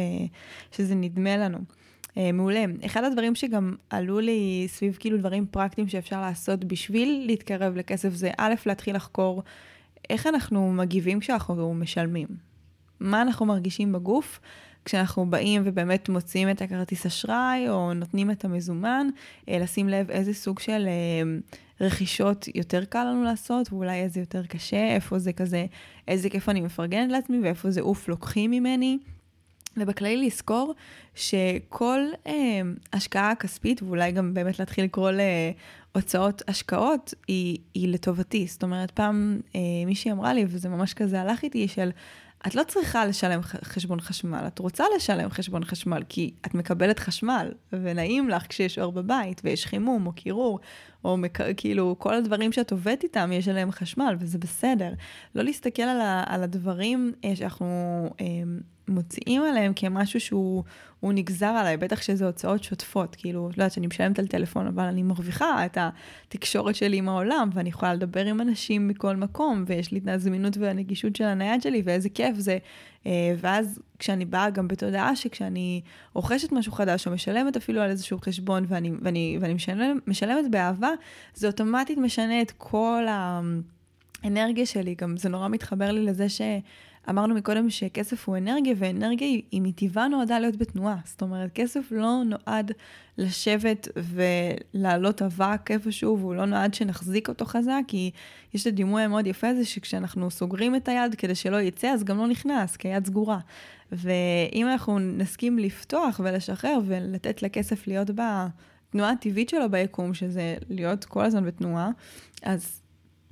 שזה נדמה לנו. אה, מעולה. אחד הדברים שגם עלו לי סביב כאילו דברים פרקטיים שאפשר לעשות בשביל להתקרב לכסף זה א', להתחיל לחקור איך אנחנו מגיבים כשאנחנו משלמים. מה אנחנו מרגישים בגוף כשאנחנו באים ובאמת מוציאים את הכרטיס אשראי או נותנים את המזומן, אה, לשים לב איזה סוג של אה, רכישות יותר קל לנו לעשות, ואולי איזה יותר קשה, איפה זה כזה, איזה כיף אני מפרגנת לעצמי ואיפה זה אוף לוקחים ממני. ובכללי לזכור שכל אה, השקעה כספית, ואולי גם באמת להתחיל לקרוא להוצאות השקעות, היא, היא לטובתי. זאת אומרת, פעם אה, מישהי אמרה לי, וזה ממש כזה הלך איתי, של את לא צריכה לשלם חשבון חשמל, את רוצה לשלם חשבון חשמל, כי את מקבלת חשמל, ונעים לך כשיש אור בבית, ויש חימום או קירור, או מק... כאילו כל הדברים שאת עובדת איתם, יש עליהם חשמל, וזה בסדר. לא להסתכל על, ה... על הדברים אה, שאנחנו אה, מוציאים עליהם כמשהו שהוא נגזר עליי, בטח שזה הוצאות שוטפות, כאילו, לא יודעת שאני משלמת על טלפון, אבל אני מרוויחה את התקשורת שלי עם העולם, ואני יכולה לדבר עם אנשים מכל מקום, ויש לי את הזמינות והנגישות של הנייד שלי, ואיזה כיף זה. אה, ואז כשאני באה גם בתודעה שכשאני רוכשת משהו חדש, או משלמת אפילו על איזשהו חשבון, ואני, ואני, ואני משלם, משלמת באהבה, זה אוטומטית משנה את כל האנרגיה שלי. גם זה נורא מתחבר לי לזה ש... אמרנו מקודם שכסף הוא אנרגיה, ואנרגיה היא, מטבעה נועדה להיות בתנועה. זאת אומרת, כסף לא נועד לשבת ולעלות אבק איפשהו, והוא לא נועד שנחזיק אותו חזק, כי יש את הדימוי המאוד יפה הזה שכשאנחנו סוגרים את היד כדי שלא יצא, אז גם לא נכנס, כי היד סגורה. ואם אנחנו נסכים לפתוח ולשחרר ולתת לכסף להיות בתנועה הטבעית שלו ביקום, שזה להיות כל הזמן בתנועה, אז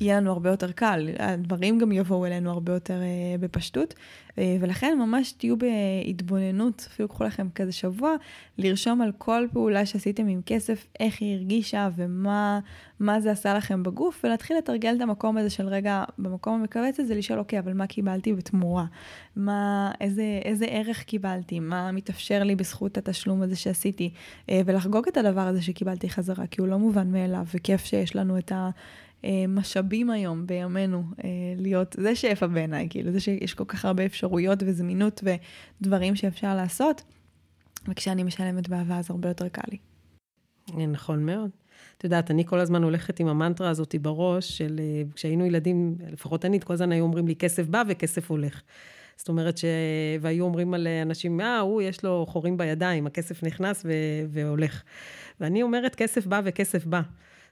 יהיה לנו הרבה יותר קל, הדברים גם יבואו אלינו הרבה יותר אה, בפשטות, אה, ולכן ממש תהיו בהתבוננות, אפילו קחו לכם כזה שבוע, לרשום על כל פעולה שעשיתם עם כסף, איך היא הרגישה ומה זה עשה לכם בגוף, ולהתחיל לתרגל את המקום הזה של רגע, במקום המכווץ הזה, לשאול, אוקיי, אבל מה קיבלתי בתמורה? מה, איזה, איזה ערך קיבלתי? מה מתאפשר לי בזכות התשלום הזה שעשיתי? אה, ולחגוג את הדבר הזה שקיבלתי חזרה, כי הוא לא מובן מאליו, וכיף שיש לנו את ה... אה, משאבים היום, בימינו, אה, להיות, זה שפע בעיניי, כאילו, זה שיש כל כך הרבה אפשרויות וזמינות ודברים שאפשר לעשות, וכשאני משלמת באהבה אז הרבה יותר קל לי. אה, נכון מאוד. את יודעת, אני כל הזמן הולכת עם המנטרה הזאת בראש, של כשהיינו ילדים, לפחות אני, כל הזמן היו אומרים לי, כסף בא וכסף הולך. זאת אומרת ש... והיו אומרים על אנשים, אה, הוא, יש לו חורים בידיים, הכסף נכנס ו... והולך. ואני אומרת, כסף בא וכסף בא.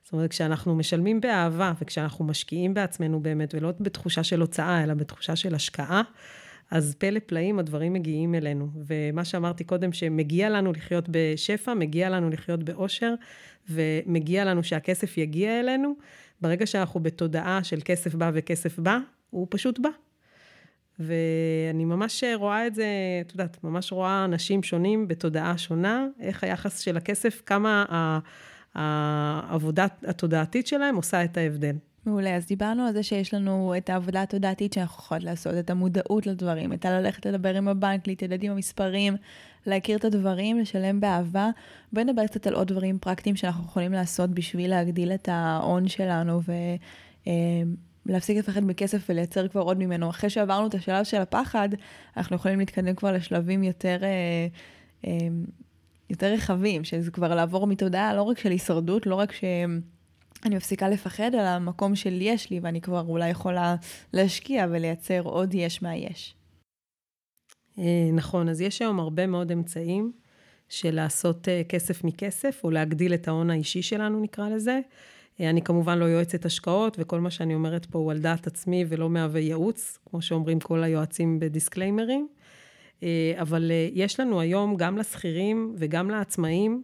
זאת אומרת, כשאנחנו משלמים באהבה וכשאנחנו משקיעים בעצמנו באמת, ולא בתחושה של הוצאה, אלא בתחושה של השקעה, אז פלא פלאים הדברים מגיעים אלינו. ומה שאמרתי קודם, שמגיע לנו לחיות בשפע, מגיע לנו לחיות באושר, ומגיע לנו שהכסף יגיע אלינו. ברגע שאנחנו בתודעה של כסף בא וכסף בא, הוא פשוט בא. ואני ממש רואה את זה, את יודעת, ממש רואה אנשים שונים בתודעה שונה, איך היחס של הכסף, כמה ה... העבודה התודעתית שלהם עושה את ההבדל. מעולה, אז דיברנו על זה שיש לנו את העבודה התודעתית שאנחנו יכולות לעשות, את המודעות לדברים, את הללכת לדבר עם הבנק, להתיידד עם המספרים, להכיר את הדברים, לשלם באהבה. בואי נדבר קצת על עוד דברים פרקטיים שאנחנו יכולים לעשות בשביל להגדיל את ההון שלנו ולהפסיק לפחד מכסף ולייצר כבר עוד ממנו. אחרי שעברנו את השלב של הפחד, אנחנו יכולים להתקדם כבר לשלבים יותר... יותר רחבים, שזה כבר לעבור מתודעה לא רק של הישרדות, לא רק שאני מפסיקה לפחד, אלא המקום של יש לי, ואני כבר אולי יכולה להשקיע ולייצר עוד יש מהיש. אה, נכון, אז יש היום הרבה מאוד אמצעים של לעשות אה, כסף מכסף, או להגדיל את ההון האישי שלנו, נקרא לזה. אה, אני כמובן לא יועצת השקעות, וכל מה שאני אומרת פה הוא על דעת עצמי ולא מהווה ייעוץ, כמו שאומרים כל היועצים בדיסקליימרים. אה, אבל אה, יש לנו היום גם לשכירים וגם לעצמאים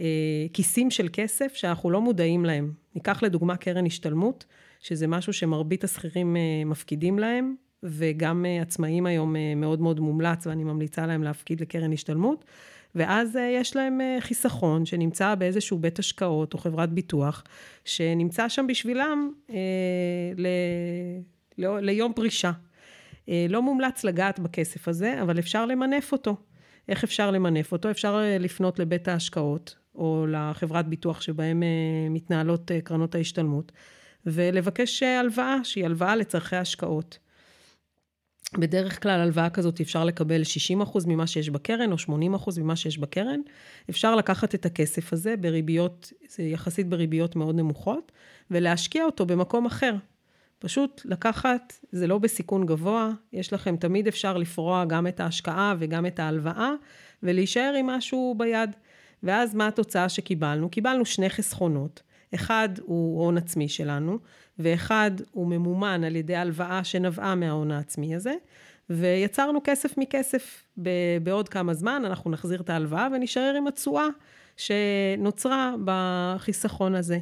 אה, כיסים של כסף שאנחנו לא מודעים להם. ניקח לדוגמה קרן השתלמות, שזה משהו שמרבית השכירים מפקידים להם, וגם עצמאים היום מאוד מאוד מומלץ, ואני ממליצה להם להפקיד לקרן השתלמות. ואז יש להם חיסכון שנמצא באיזשהו בית השקעות או חברת ביטוח, שנמצא שם בשבילם אה, ל, ל, ליום פרישה. אה, לא מומלץ לגעת בכסף הזה, אבל אפשר למנף אותו. איך אפשר למנף אותו? אפשר אה, לפנות לבית ההשקעות, או לחברת ביטוח שבהם אה, מתנהלות קרנות ההשתלמות, ולבקש הלוואה, שהיא הלוואה לצורכי השקעות. בדרך כלל הלוואה כזאת אפשר לקבל 60% ממה שיש בקרן, או 80% ממה שיש בקרן. אפשר לקחת את הכסף הזה בריביות, יחסית בריביות מאוד נמוכות, ולהשקיע אותו במקום אחר. פשוט לקחת, זה לא בסיכון גבוה, יש לכם, תמיד אפשר לפרוע גם את ההשקעה וגם את ההלוואה, ולהישאר עם משהו ביד. ואז מה התוצאה שקיבלנו? קיבלנו שני חסכונות. אחד הוא הון עצמי שלנו, ואחד הוא ממומן על ידי הלוואה שנבעה מההון העצמי הזה, ויצרנו כסף מכסף. בעוד כמה זמן אנחנו נחזיר את ההלוואה ונשאר עם התשואה שנוצרה בחיסכון הזה.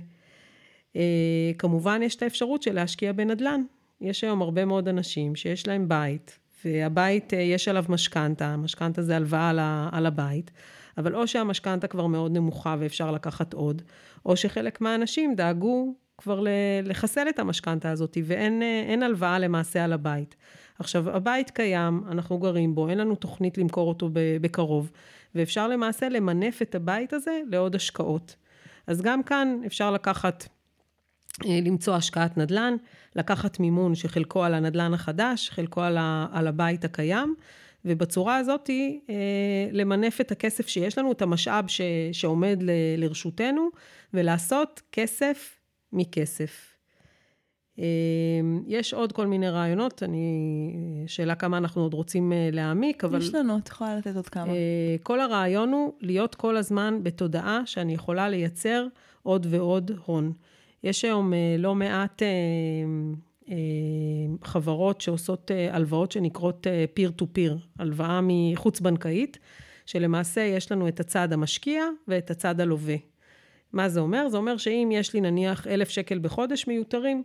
אה, כמובן, יש את האפשרות של להשקיע בנדל"ן. יש היום הרבה מאוד אנשים שיש להם בית, והבית, אה, יש עליו משכנתה, משכנתה זה הלוואה על הבית, אבל או שהמשכנתה כבר מאוד נמוכה ואפשר לקחת עוד, או שחלק מהאנשים דאגו כבר לחסל את המשכנתה הזאת, ואין אה, הלוואה למעשה על הבית. עכשיו, הבית קיים, אנחנו גרים בו, אין לנו תוכנית למכור אותו בקרוב, ואפשר למעשה למנף את הבית הזה לעוד השקעות. אז גם כאן אפשר לקחת, למצוא השקעת נדל"ן, לקחת מימון שחלקו על הנדל"ן החדש, חלקו על, ה, על הבית הקיים, ובצורה הזאת אה, למנף את הכסף שיש לנו, את המשאב ש, שעומד ל, לרשותנו, ולעשות כסף מכסף. אמ, יש עוד כל מיני רעיונות, אני, שאלה כמה אנחנו עוד רוצים אה, להעמיק, אבל... יש לנו, את יכולה לתת עוד כמה. אה, כל הרעיון הוא להיות כל הזמן בתודעה שאני יכולה לייצר עוד ועוד הון. יש היום אה, לא מעט חברות שעושות הלוואות שנקראות peer to peer, הלוואה מחוץ-בנקאית, שלמעשה יש לנו את הצד המשקיע ואת הצד הלווה. מה זה אומר? זה אומר שאם יש לי נניח אלף שקל בחודש מיותרים,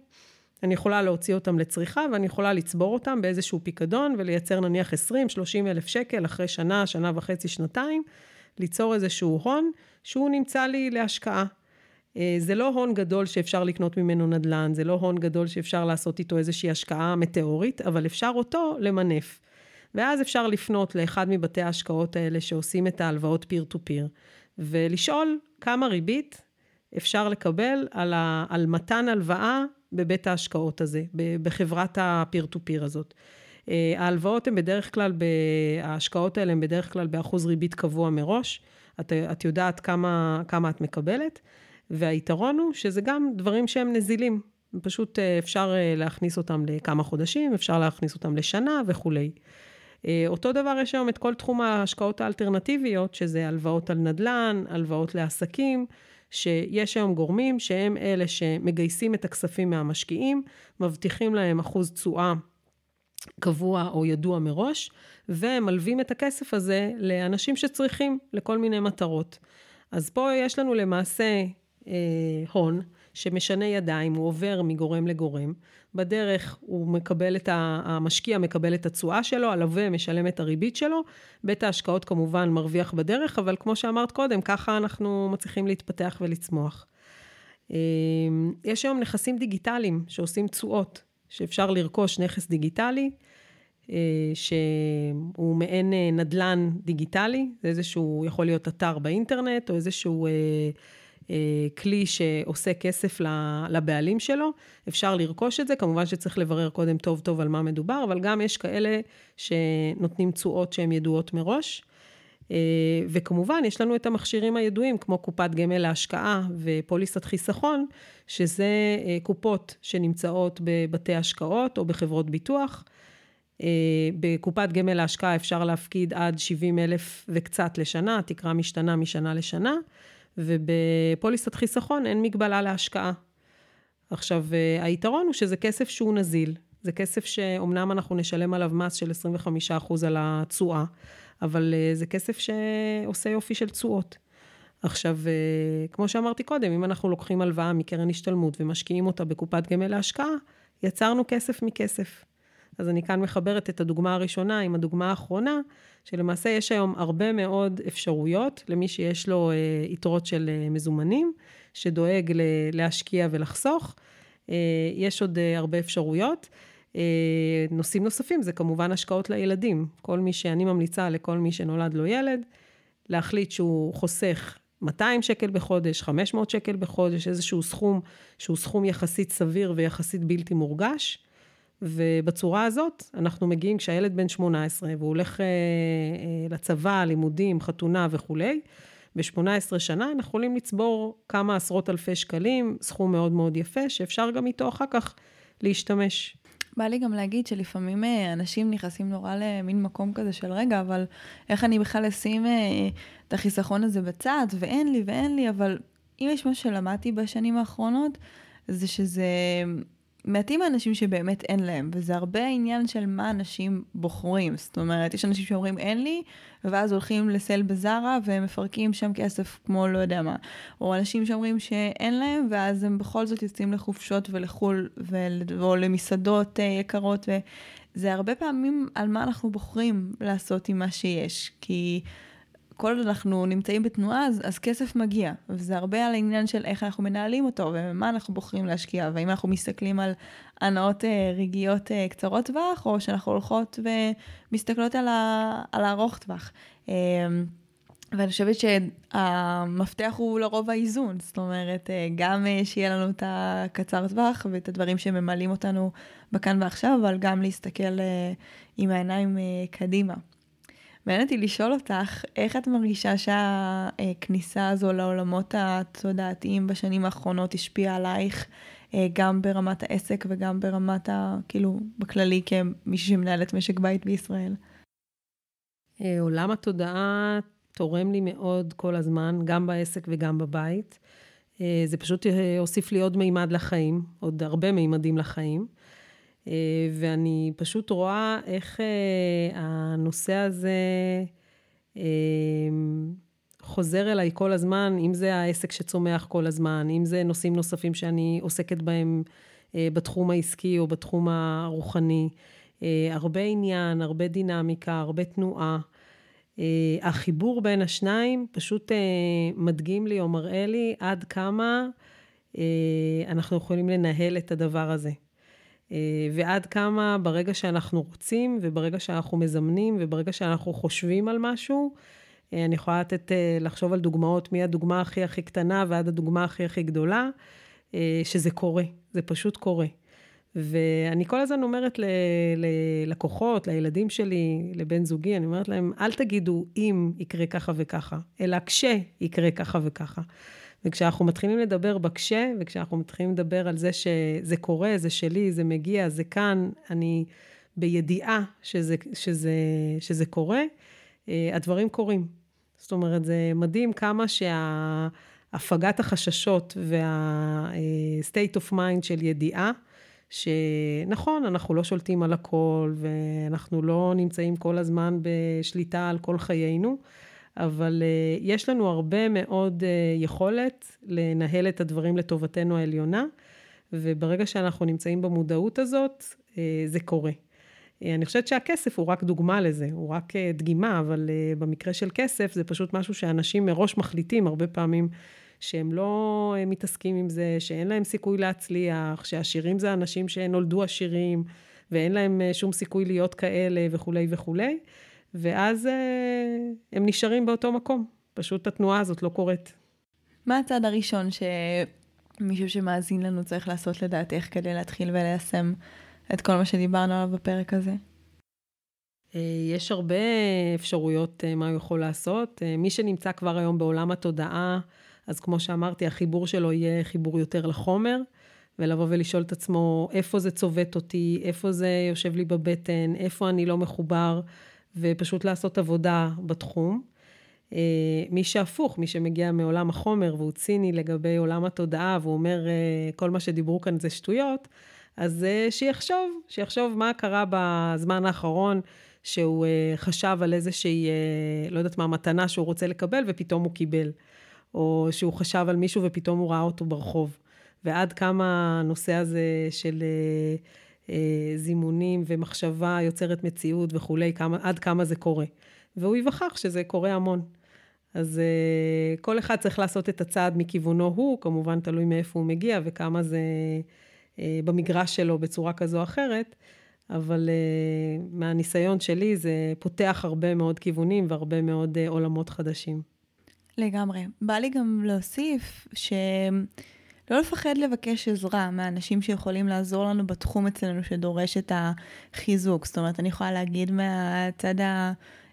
אני יכולה להוציא אותם לצריכה ואני יכולה לצבור אותם באיזשהו פיקדון ולייצר נניח 20-30 אלף שקל אחרי שנה, שנה וחצי, שנתיים, ליצור איזשהו הון שהוא נמצא לי להשקעה. אה, זה לא הון גדול שאפשר לקנות ממנו נדל"ן, זה לא הון גדול שאפשר לעשות איתו איזושהי השקעה מטאורית, אבל אפשר אותו למנף. ואז אפשר לפנות לאחד מבתי ההשקעות האלה שעושים את ההלוואות פיר טו פיר, ולשאול כמה ריבית אפשר לקבל על, ה, על מתן הלוואה בבית ההשקעות הזה, בחברת הפיר טו פיר הזאת. אה, ההלוואות הן בדרך כלל, ההשקעות האלה הן בדרך כלל באחוז ריבית קבוע מראש. את, את יודעת כמה, כמה את מקבלת, והיתרון הוא שזה גם דברים שהם נזילים. פשוט אה, אפשר אה, להכניס אותם לכמה חודשים, אפשר להכניס אותם לשנה וכולי. אותו דבר יש היום את כל תחום ההשקעות האלטרנטיביות, שזה הלוואות על נדל"ן, הלוואות לעסקים. שיש היום גורמים שהם אלה שמגייסים את הכספים מהמשקיעים, מבטיחים להם אחוז תשואה קבוע או ידוע מראש, ומלווים את הכסף הזה לאנשים שצריכים לכל מיני מטרות. אז פה יש לנו למעשה אה, הון. שמשנה ידיים, הוא עובר מגורם לגורם. בדרך הוא מקבל את ה... המשקיע מקבל את התשואה שלו, הלווה משלם את הריבית שלו. בית ההשקעות כמובן מרוויח בדרך, אבל כמו שאמרת קודם, ככה אנחנו מצליחים להתפתח ולצמוח. אמ, יש היום נכסים דיגיטליים שעושים תשואות, שאפשר לרכוש נכס דיגיטלי, אה, שהוא מעין אה, נדלן דיגיטלי, זה איזשהו, יכול להיות אתר באינטרנט, או איזשהו אה, אה, כלי שעושה כסף לבעלים שלו, אפשר לרכוש את זה, כמובן שצריך לברר קודם טוב טוב על מה מדובר, אבל גם יש כאלה שנותנים תשואות שהן ידועות מראש. אה, וכמובן, יש לנו את המכשירים הידועים, כמו קופת גמל להשקעה ופוליסת חיסכון, שזה אה, קופות שנמצאות בבתי השקעות או בחברות ביטוח. בקופת גמל להשקעה אפשר להפקיד עד 70 אלף וקצת לשנה, התקרה משתנה משנה לשנה. ובפוליסת חיסכון אין מגבלה להשקעה. עכשיו, אה, היתרון הוא שזה כסף שהוא נזיל. זה כסף שאומנם אנחנו נשלם עליו מס של 25% על התשואה, אבל אה, זה כסף שעושה יופי של תשואות. עכשיו, אה, כמו שאמרתי קודם, אם אנחנו לוקחים הלוואה מקרן השתלמות ומשקיעים אותה בקופת גמל להשקעה, יצרנו כסף מכסף. אז אני כאן מחברת את הדוגמה הראשונה עם הדוגמה האחרונה, שלמעשה יש היום הרבה מאוד אפשרויות למי שיש לו אה, יתרות של אה, מזומנים, שדואג ל- להשקיע ולחסוך. אה, יש עוד אה, הרבה אפשרויות. אה, נושאים נוספים זה כמובן השקעות לילדים. כל מי שאני ממליצה לכל מי שנולד לו ילד, להחליט שהוא חוסך 200 שקל בחודש, 500 שקל בחודש, איזשהו סכום שהוא סכום יחסית סביר ויחסית בלתי מורגש. ובצורה הזאת אנחנו מגיעים כשהילד בן 18 והוא הולך אה, אה, לצבא, לימודים, חתונה וכולי, ב-18 שנה אנחנו יכולים לצבור כמה עשרות אלפי שקלים, סכום מאוד מאוד יפה, שאפשר גם איתו אחר כך להשתמש. בא לי גם להגיד שלפעמים אה, אנשים נכנסים נורא למין מקום כזה של רגע, אבל איך אני בכלל אשים אה, את החיסכון הזה בצד, ואין לי ואין לי, אבל אם יש משהו שלמדתי בשנים האחרונות, זה שזה מעטים האנשים שבאמת אין להם, וזה הרבה עניין של מה אנשים בוחרים. זאת אומרת, יש אנשים שאומרים אין לי, ואז הולכים לסל בזארה ומפרקים שם כסף כמו לא יודע מה. או אנשים שאומרים שאין להם, ואז הם בכל זאת יוצאים לחופשות ולחו"ל, ול... או למסעדות uh, יקרות, וזה הרבה פעמים על מה אנחנו בוחרים לעשות עם מה שיש. כי... כל עוד אנחנו נמצאים בתנועה, אז, אז כסף מגיע. וזה הרבה על העניין של איך אנחנו מנהלים אותו, ומה אנחנו בוחרים להשקיע, והאם אנחנו מסתכלים על הנאות אה, רגעיות אה, קצרות טווח, או שאנחנו הולכות ומסתכלות על, ה, על הארוך טווח. אה, ואני חושבת שהמפתח הוא לרוב האיזון, זאת אומרת, אה, גם אה, שיהיה לנו את הקצר טווח ואת הדברים שממלאים אותנו בכאן ועכשיו, אבל גם להסתכל אה, עם העיניים קדימה. מעניין אותי לשאול אותך, איך את מרגישה שהכניסה הזו לעולמות התודעתיים בשנים האחרונות השפיעה עלייך, אה, גם ברמת העסק וגם ברמת ה... כאילו, בכללי כמישהי שמנהלת משק בית בישראל? אה, עולם התודעה תורם לי מאוד כל הזמן, גם בעסק וגם בבית. אה, זה פשוט הוסיף לי עוד מימד לחיים, עוד הרבה מימדים לחיים. אה, ואני פשוט רואה איך אה, הנושא הזה אה, חוזר אליי כל הזמן, אם זה העסק שצומח כל הזמן, אם זה נושאים נוספים שאני עוסקת בהם בתחום העסקי או בתחום הרוחני. הרבה עניין, הרבה דינמיקה, הרבה תנועה. החיבור בין השניים פשוט מדגים לי או מראה לי עד כמה אנחנו יכולים לנהל את הדבר הזה. אה, ועד כמה ברגע שאנחנו רוצים, וברגע שאנחנו מזמנים, וברגע שאנחנו חושבים על משהו, אה, אני יכולה לתת, אה, לחשוב על דוגמאות מהדוגמה הכי הכי קטנה ועד הדוגמה הכי הכי גדולה, שזה קורה, זה פשוט קורה. ואני כל הזמן אומרת ללקוחות, לילדים שלי, לבן זוגי, אני אומרת להם, אל תגידו אם יקרה ככה וככה, אלא כשיקרה ככה וככה. וכשאנחנו מתחילים לדבר בקשה, וכשאנחנו מתחילים לדבר על זה שזה קורה, זה שלי, זה מגיע, זה כאן, אני בידיעה שזה, שזה, שזה קורה, אה, הדברים קורים. זאת אומרת, זה מדהים כמה שהפגת החששות וה-state of mind של ידיעה, שנכון, אנחנו לא שולטים על הכל, ואנחנו לא נמצאים כל הזמן בשליטה על כל חיינו, אבל uh, יש לנו הרבה מאוד uh, יכולת לנהל את הדברים לטובתנו העליונה, וברגע שאנחנו נמצאים במודעות הזאת, uh, זה קורה. Uh, אני חושבת שהכסף הוא רק דוגמה לזה, הוא רק uh, דגימה, אבל uh, במקרה של כסף זה פשוט משהו שאנשים מראש מחליטים הרבה פעמים שהם לא מתעסקים עם זה, שאין להם סיכוי להצליח, שעשירים זה אנשים שנולדו עשירים, ואין להם שום סיכוי להיות כאלה וכולי וכולי. ואז אה, הם נשארים באותו מקום. פשוט התנועה הזאת לא קורית. מה הצעד הראשון שמישהו שמאזין לנו צריך לעשות לדעתך כדי להתחיל וליישם את כל מה שדיברנו עליו בפרק הזה? אה, יש הרבה אפשרויות אה, מה הוא יכול לעשות. מי שנמצא כבר היום בעולם התודעה, אז כמו שאמרתי, החיבור שלו יהיה חיבור יותר לחומר, ולבוא ולשאול את עצמו איפה זה צובט אותי, איפה זה יושב לי בבטן, איפה אני לא מחובר. ופשוט לעשות עבודה בתחום. אה, מי שהפוך, מי שמגיע מעולם החומר והוא ציני לגבי עולם התודעה והוא אומר אה, כל מה שדיברו כאן זה שטויות, אז אה, שיחשוב, שיחשוב מה קרה בזמן האחרון שהוא חשב על איזושהי, לא יודעת מה, מתנה שהוא רוצה לקבל ופתאום הוא קיבל. או שהוא חשב על מישהו ופתאום הוא ראה אותו ברחוב. ועד כמה הנושא הזה של זימונים ומחשבה יוצרת מציאות וכולי, כמה, עד כמה זה קורה. והוא ייווכח שזה קורה המון. אז אה, כל אחד צריך לעשות את הצעד מכיוונו הוא, כמובן תלוי מאיפה הוא מגיע וכמה זה אה, במגרש שלו בצורה כזו או אחרת, אבל מהניסיון שלי זה פותח הרבה מאוד כיוונים והרבה מאוד עולמות חדשים. לגמרי. בא לי גם להוסיף ש... לא לפחד לבקש עזרה מאנשים שיכולים לעזור לנו בתחום אצלנו שדורש את החיזוק. זאת אומרת, אני יכולה להגיד מהצד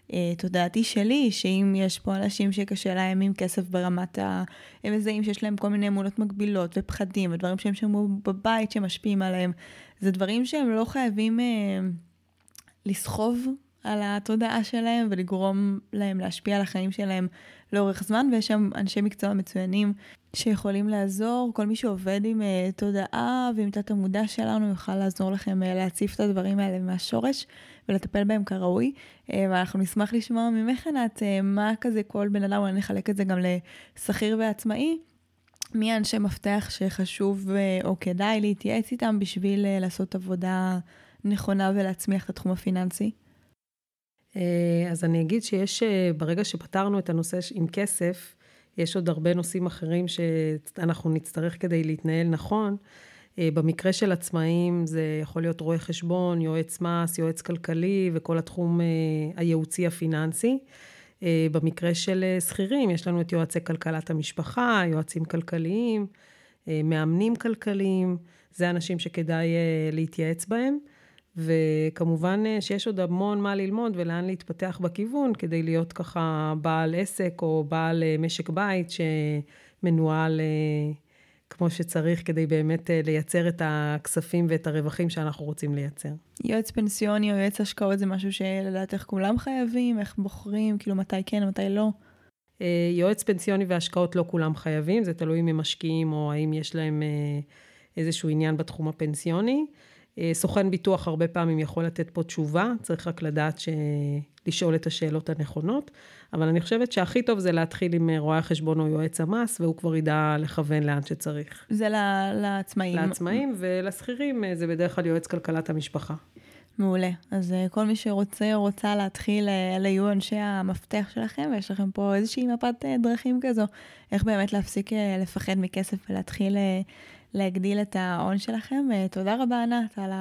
התודעתי שלי, שאם יש פה אנשים שקשה להם עם כסף ברמת ה... הם מזהים שיש להם כל מיני אמונות מגבילות ופחדים ודברים שהם שמעו בבית שמשפיעים עליהם, זה דברים שהם לא חייבים אה, לסחוב על התודעה שלהם ולגרום להם להשפיע על החיים שלהם לאורך זמן, ויש שם אנשי מקצוע מצוינים שיכולים לעזור. כל מי שעובד עם uh, תודעה ועם תת המודע שלנו יוכל לעזור לכם uh, להציף את הדברים האלה מהשורש ולטפל בהם כראוי. Uh, ואנחנו נשמח לשמוע ממך, ענת, uh, מה כזה כל בן אדם, אולי נחלק את זה גם לשכיר ועצמאי. מי האנשי מפתח שחשוב uh, או כדאי להתייעץ איתם בשביל uh, לעשות עבודה נכונה ולהצמיח את התחום הפיננסי? אז אני אגיד שיש, ברגע שפתרנו את הנושא עם כסף, יש עוד הרבה נושאים אחרים שאנחנו נצטרך כדי להתנהל נכון. אה, במקרה של עצמאים זה יכול להיות רואה חשבון, יועץ מס, יועץ כלכלי וכל התחום אה, הייעוצי הפיננסי. אה, במקרה של שכירים יש לנו את יועצי כלכלת המשפחה, יועצים כלכליים, מאמנים כלכליים, זה אנשים שכדאי להתייעץ בהם. וכמובן אה, שיש עוד המון מה ללמוד ולאן להתפתח בכיוון, כדי להיות ככה בעל עסק או בעל אה, משק בית שמנוהל אה, כמו שצריך, כדי באמת לייצר את הכספים ואת הרווחים שאנחנו רוצים לייצר. יועץ פנסיוני או יועץ השקעות זה משהו שלדעת איך כולם חייבים, איך בוחרים, כאילו מתי כן, מתי לא. יועץ פנסיוני והשקעות לא כולם חייבים, זה תלוי אם הם משקיעים או האם יש להם איזשהו עניין בתחום הפנסיוני. אה, סוכן ביטוח הרבה פעמים יכול לתת פה תשובה, צריך רק לדעת ש... לשאול את השאלות הנכונות, אבל אני חושבת שהכי טוב זה להתחיל עם אה, רואה החשבון או יועץ המס, והוא כבר ידע לכוון לאן שצריך. זה לעצמאים. לעצמאים, ולשכירים אה, זה בדרך כלל יועץ כלכלת המשפחה. מעולה. אז כל מי שרוצה או רוצה להתחיל, אלה יהיו אנשי המפתח שלכם, ויש לכם פה איזושהי מפת דרכים כזו, איך באמת להפסיק לפחד מכסף ולהתחיל להגדיל את ההון שלכם. אה, תודה רבה, ענת, על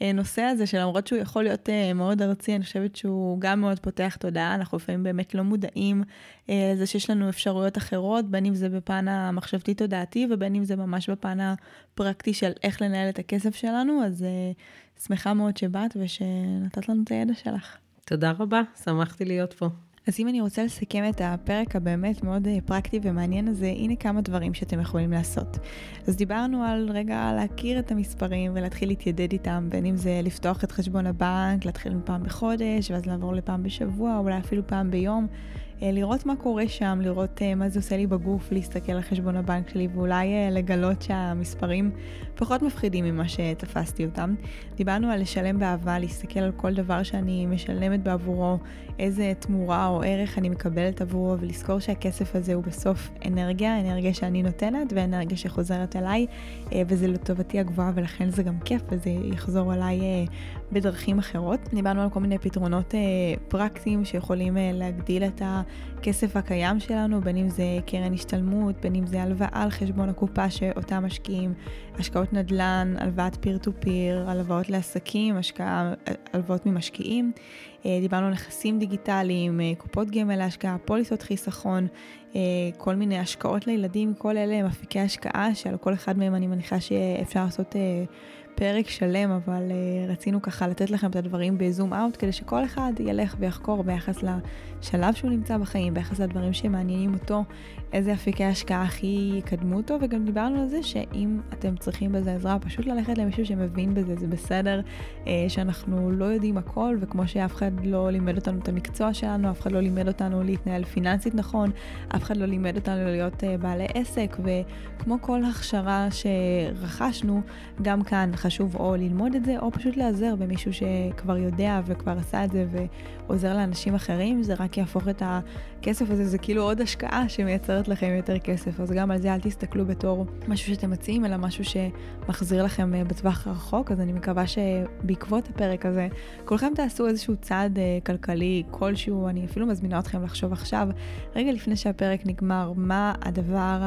הנושא הזה, שלמרות שהוא יכול להיות אה, מאוד ארצי, אני חושבת שהוא גם מאוד פותח תודעה. אנחנו לפעמים באמת לא מודעים אה, לזה שיש לנו אפשרויות אחרות, בין אם זה בפן המחשבתי-תודעתי ובין אם זה ממש בפן הפרקטי של איך לנהל את הכסף שלנו. אז שמחה מאוד שבאת ושנתת לנו את הידע שלך. תודה רבה, שמחתי להיות פה. אז אם אני רוצה לסכם את הפרק הבאמת מאוד אה, פרקטי ומעניין הזה, הנה כמה דברים שאתם יכולים לעשות. אז דיברנו על רגע להכיר את המספרים ולהתחיל להתיידד איתם, בין אם זה לפתוח את חשבון הבנק, להתחיל מפעם בחודש, ואז לעבור לפעם בשבוע, אולי אפילו פעם ביום. אה, לראות מה קורה שם, לראות אה, מה זה עושה לי בגוף, להסתכל על חשבון הבנק שלי ואולי לגלות שהמספרים פחות מפחידים ממה שתפסתי אותם. דיברנו על לשלם באהבה, להסתכל על כל דבר שאני משלמת בעבורו, איזה תמורה או ערך אני מקבלת עבורו, ולזכור שהכסף הזה הוא בסוף אנרגיה, אנרגיה שאני נותנת ואנרגיה שחוזרת אליי, וזה לטובתי הגבוהה ולכן זה גם כיף וזה יחזור אליי בדרכים אחרות. דיברנו על כל מיני פתרונות פרקטיים שיכולים להגדיל את. הכסף הקיים שלנו, בין אם זה קרן השתלמות, בין אם זה הלוואה על חשבון הקופה שאותה משקיעים, השקעות נדל"ן, הלוואת פיר טו פיר, הלוואות לעסקים, השקעה, הלוואות ממשקיעים. אה, דיברנו על נכסים דיגיטליים, אה, קופות גמל להשקעה, פוליסות חיסכון, אה, כל מיני השקעות לילדים, כל אלה הם אפיקי השקעה שעל כל אחד מהם אני מניחה שאפשר לעשות פרק שלם, אבל uh, רצינו ככה לתת לכם את הדברים בזום אאוט, כדי שכל אחד ילך ויחקור ביחס לשלב שהוא נמצא בחיים, ביחס לדברים שמעניינים אותו, איזה אפיקי השקעה הכי יקדמו אותו, וגם דיברנו על זה שאם אתם צריכים בזה עזרה, פשוט ללכת למישהו שמבין בזה, זה בסדר, uh, שאנחנו לא יודעים הכל, וכמו שאף אחד לא לימד אותנו את המקצוע שלנו, אף אחד לא לימד אותנו להתנהל פיננסית נכון, אף אחד לא לימד אותנו להיות uh, בעלי עסק, וכמו כל הכשרה שרכשנו, גם כאן חשוב או ללמוד את זה, או פשוט להיעזר במישהו שכבר יודע וכבר עשה את זה ועוזר לאנשים אחרים, זה רק יהפוך את הכסף הזה, זה כאילו עוד השקעה שמייצרת לכם יותר כסף. אז גם על זה אל תסתכלו בתור משהו שאתם מציעים, אלא משהו שמחזיר לכם אה, בטווח הרחוק. אז אני מקווה שבעקבות הפרק הזה, כולכם תעשו איזשהו צעד אה, כלכלי כלשהו, אני אפילו מזמינה אתכם לחשוב עכשיו, רגע לפני שהפרק נגמר, מה הדבר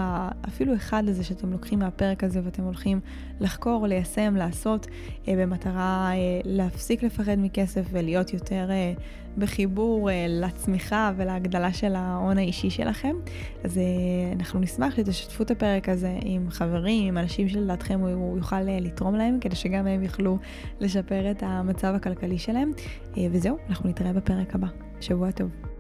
אפילו אחד הזה שאתם לוקחים מהפרק הזה ואתם הולכים לחקור, ליישם, לעשות, אה, במטרה אה, להפסיק לפחד מכסף ולהיות יותר אה, בחיבור לצמיחה ולהגדלה של ההון האישי שלכם. אז אנחנו נשמח שתשתפו את הפרק הזה עם חברים, עם אנשים שלדעתכם הוא יוכל לתרום להם, כדי שגם הם יוכלו לשפר את המצב הכלכלי שלהם. וזהו, אנחנו נתראה בפרק הבא. שבוע טוב.